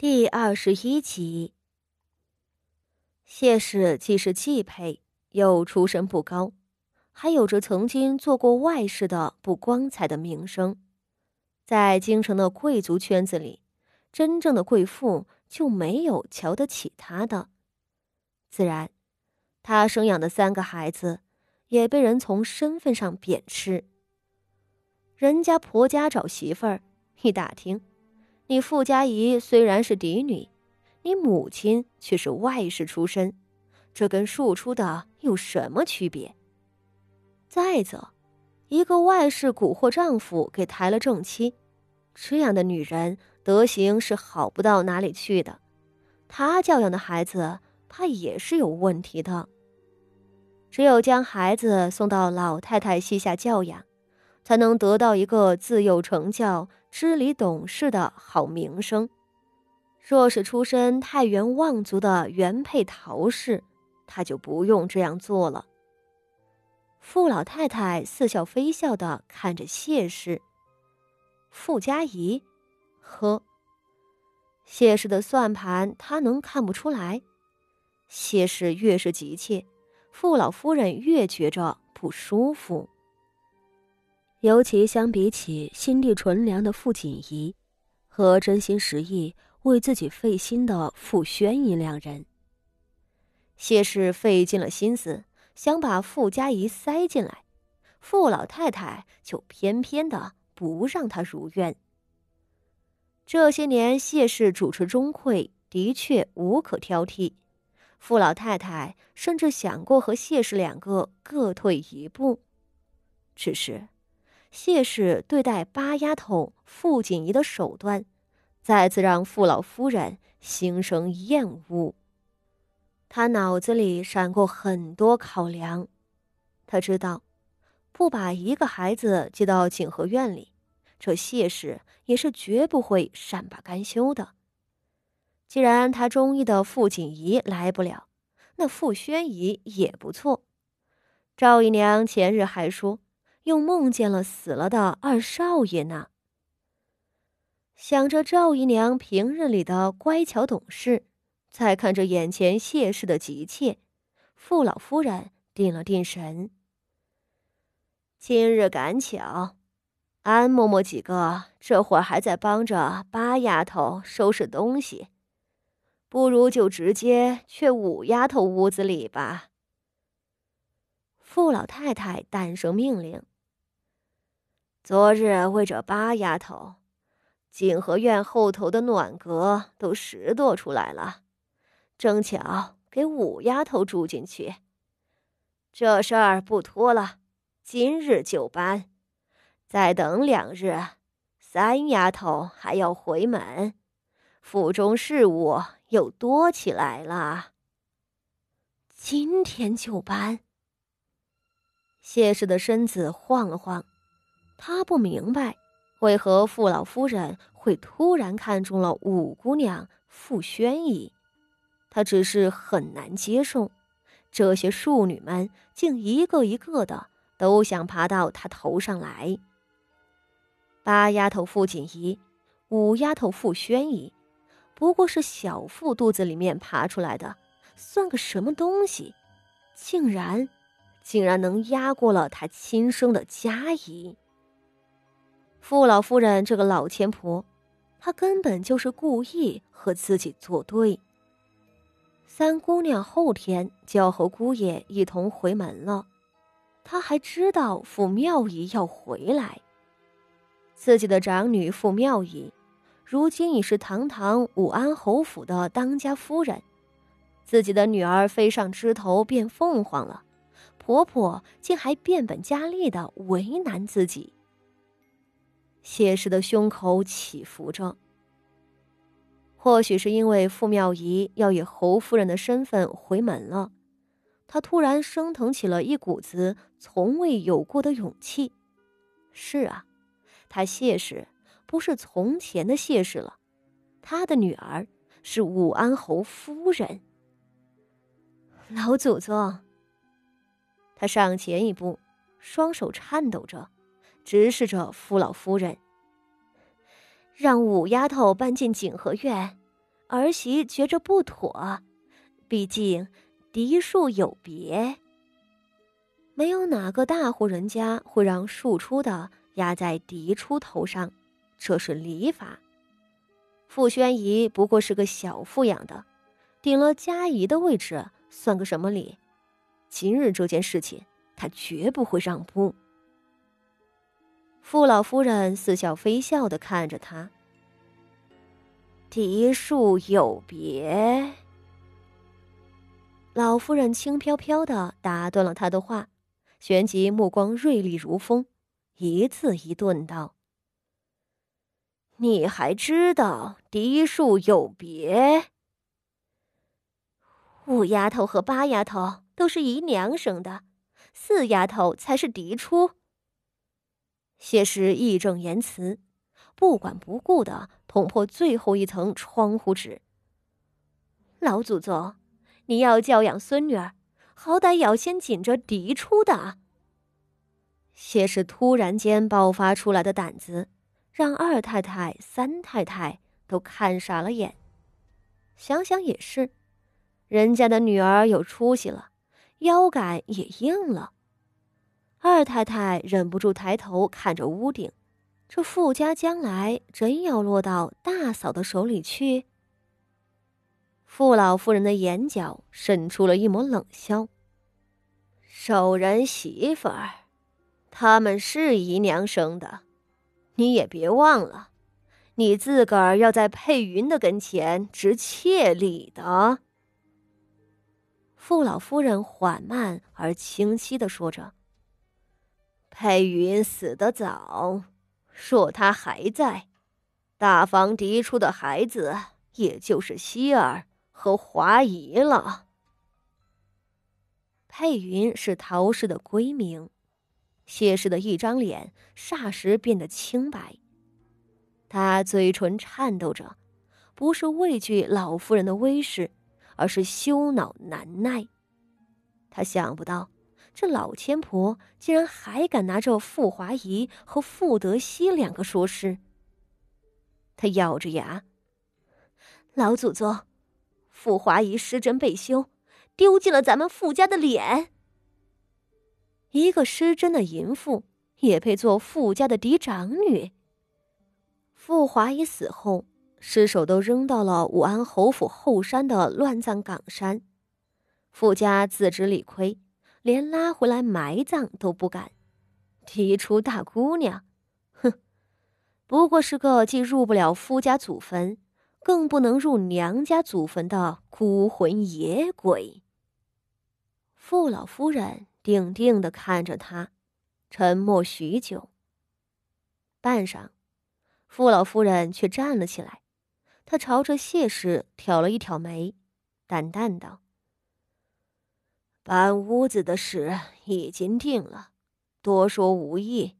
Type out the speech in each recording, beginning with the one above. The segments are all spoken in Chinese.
第二十一集，谢氏既是继配，又出身不高，还有着曾经做过外事的不光彩的名声，在京城的贵族圈子里，真正的贵妇就没有瞧得起她的。自然，她生养的三个孩子，也被人从身份上贬斥。人家婆家找媳妇儿，一打听。你傅家仪虽然是嫡女，你母亲却是外室出身，这跟庶出的有什么区别？再则，一个外室蛊惑丈夫给抬了正妻，这样的女人德行是好不到哪里去的，她教养的孩子怕也是有问题的。只有将孩子送到老太太膝下教养，才能得到一个自幼成教。知礼懂事的好名声，若是出身太原望族的原配陶氏，他就不用这样做了。傅老太太似笑非笑的看着谢氏，傅家仪，呵，谢氏的算盘他能看不出来？谢氏越是急切，傅老夫人越觉着不舒服。尤其相比起心地纯良的傅锦仪，和真心实意为自己费心的傅宣仪两人，谢氏费尽了心思想把傅家仪塞进来，傅老太太就偏偏的不让他如愿。这些年谢氏主持中馈，的确无可挑剔，傅老太太甚至想过和谢氏两个各退一步，只是。谢氏对待八丫头傅锦仪的手段，再次让傅老夫人心生厌恶。他脑子里闪过很多考量，他知道，不把一个孩子接到景和院里，这谢氏也是绝不会善罢甘休的。既然他中意的傅锦仪来不了，那傅宣仪也不错。赵姨娘前日还说。又梦见了死了的二少爷呢。想着赵姨娘平日里的乖巧懂事，再看着眼前谢氏的急切，傅老夫人定了定神。今日赶巧，安嬷嬷几个这会儿还在帮着八丫头收拾东西，不如就直接去五丫头屋子里吧。傅老太太诞声命令。昨日为这八丫头，景和院后头的暖阁都拾掇出来了，正巧给五丫头住进去。这事儿不拖了，今日就搬。再等两日，三丫头还要回门，府中事务又多起来了。今天就搬。谢氏的身子晃了晃。他不明白，为何傅老夫人会突然看中了五姑娘傅宣仪。他只是很难接受，这些庶女们竟一个一个的都想爬到他头上来。八丫头傅锦仪，五丫头傅宣仪，不过是小腹肚子里面爬出来的，算个什么东西？竟然，竟然能压过了他亲生的佳怡！傅老夫人这个老钱婆，她根本就是故意和自己作对。三姑娘后天就要和姑爷一同回门了，她还知道傅妙仪要回来。自己的长女傅妙仪，如今已是堂堂武安侯府的当家夫人，自己的女儿飞上枝头变凤凰了，婆婆竟还变本加厉的为难自己。谢氏的胸口起伏着。或许是因为傅妙仪要以侯夫人的身份回门了，她突然升腾起了一股子从未有过的勇气。是啊，她谢氏不是从前的谢氏了，她的女儿是武安侯夫人。老祖宗，他上前一步，双手颤抖着。直视着傅老夫人，让五丫头搬进景和院，儿媳觉着不妥，毕竟嫡庶有别。没有哪个大户人家会让庶出的压在嫡出头上，这是礼法。傅宣仪不过是个小富养的，顶了嘉仪的位置，算个什么礼？今日这件事情，他绝不会让步。傅老夫人似笑非笑的看着他。嫡庶有别。老夫人轻飘飘的打断了他的话，旋即目光锐利如风，一字一顿道：“你还知道嫡庶有别？五丫头和八丫头都是姨娘生的，四丫头才是嫡出。”谢氏义正言辞。不管不顾的捅破最后一层窗户纸。老祖宗，你要教养孙女儿，好歹要先紧着嫡出的。谢氏突然间爆发出来的胆子，让二太太、三太太都看傻了眼。想想也是，人家的女儿有出息了，腰杆也硬了。二太太忍不住抬头看着屋顶。这富家将来真要落到大嫂的手里去？傅老夫人的眼角渗出了一抹冷笑。守人媳妇儿，他们是姨娘生的，你也别忘了，你自个儿要在佩云的跟前值妾礼的。傅老夫人缓慢而清晰的说着：“佩云死得早。”若他还在，大房嫡出的孩子也就是希儿和华姨了。佩云是陶氏的闺名，谢氏的一张脸霎时变得清白，他嘴唇颤抖着，不是畏惧老夫人的威势，而是羞恼难耐。他想不到。这老千婆竟然还敢拿着傅华仪和傅德熙两个说事。他咬着牙：“老祖宗，傅华仪失贞被休，丢尽了咱们傅家的脸。一个失贞的淫妇也配做傅家的嫡长女？傅华仪死后，尸首都扔到了武安侯府后山的乱葬岗山，傅家自知理亏。”连拉回来埋葬都不敢，提出大姑娘，哼，不过是个既入不了夫家祖坟，更不能入娘家祖坟的孤魂野鬼。傅老夫人定定的看着他，沉默许久。半晌，傅老夫人却站了起来，她朝着谢氏挑了一挑眉，淡淡道。搬屋子的事已经定了，多说无益。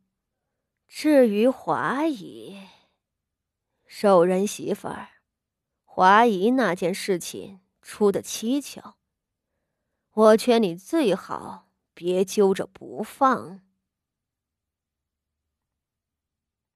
至于华姨，受人媳妇儿，华姨那件事情出的蹊跷，我劝你最好别揪着不放。